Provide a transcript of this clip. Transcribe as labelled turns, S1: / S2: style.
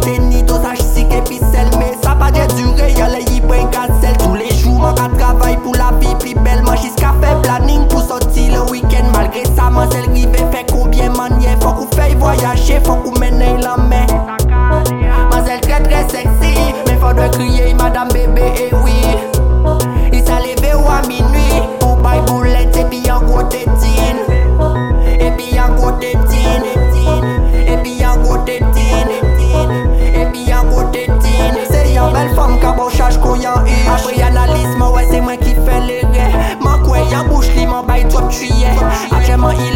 S1: puede approprié Après moi il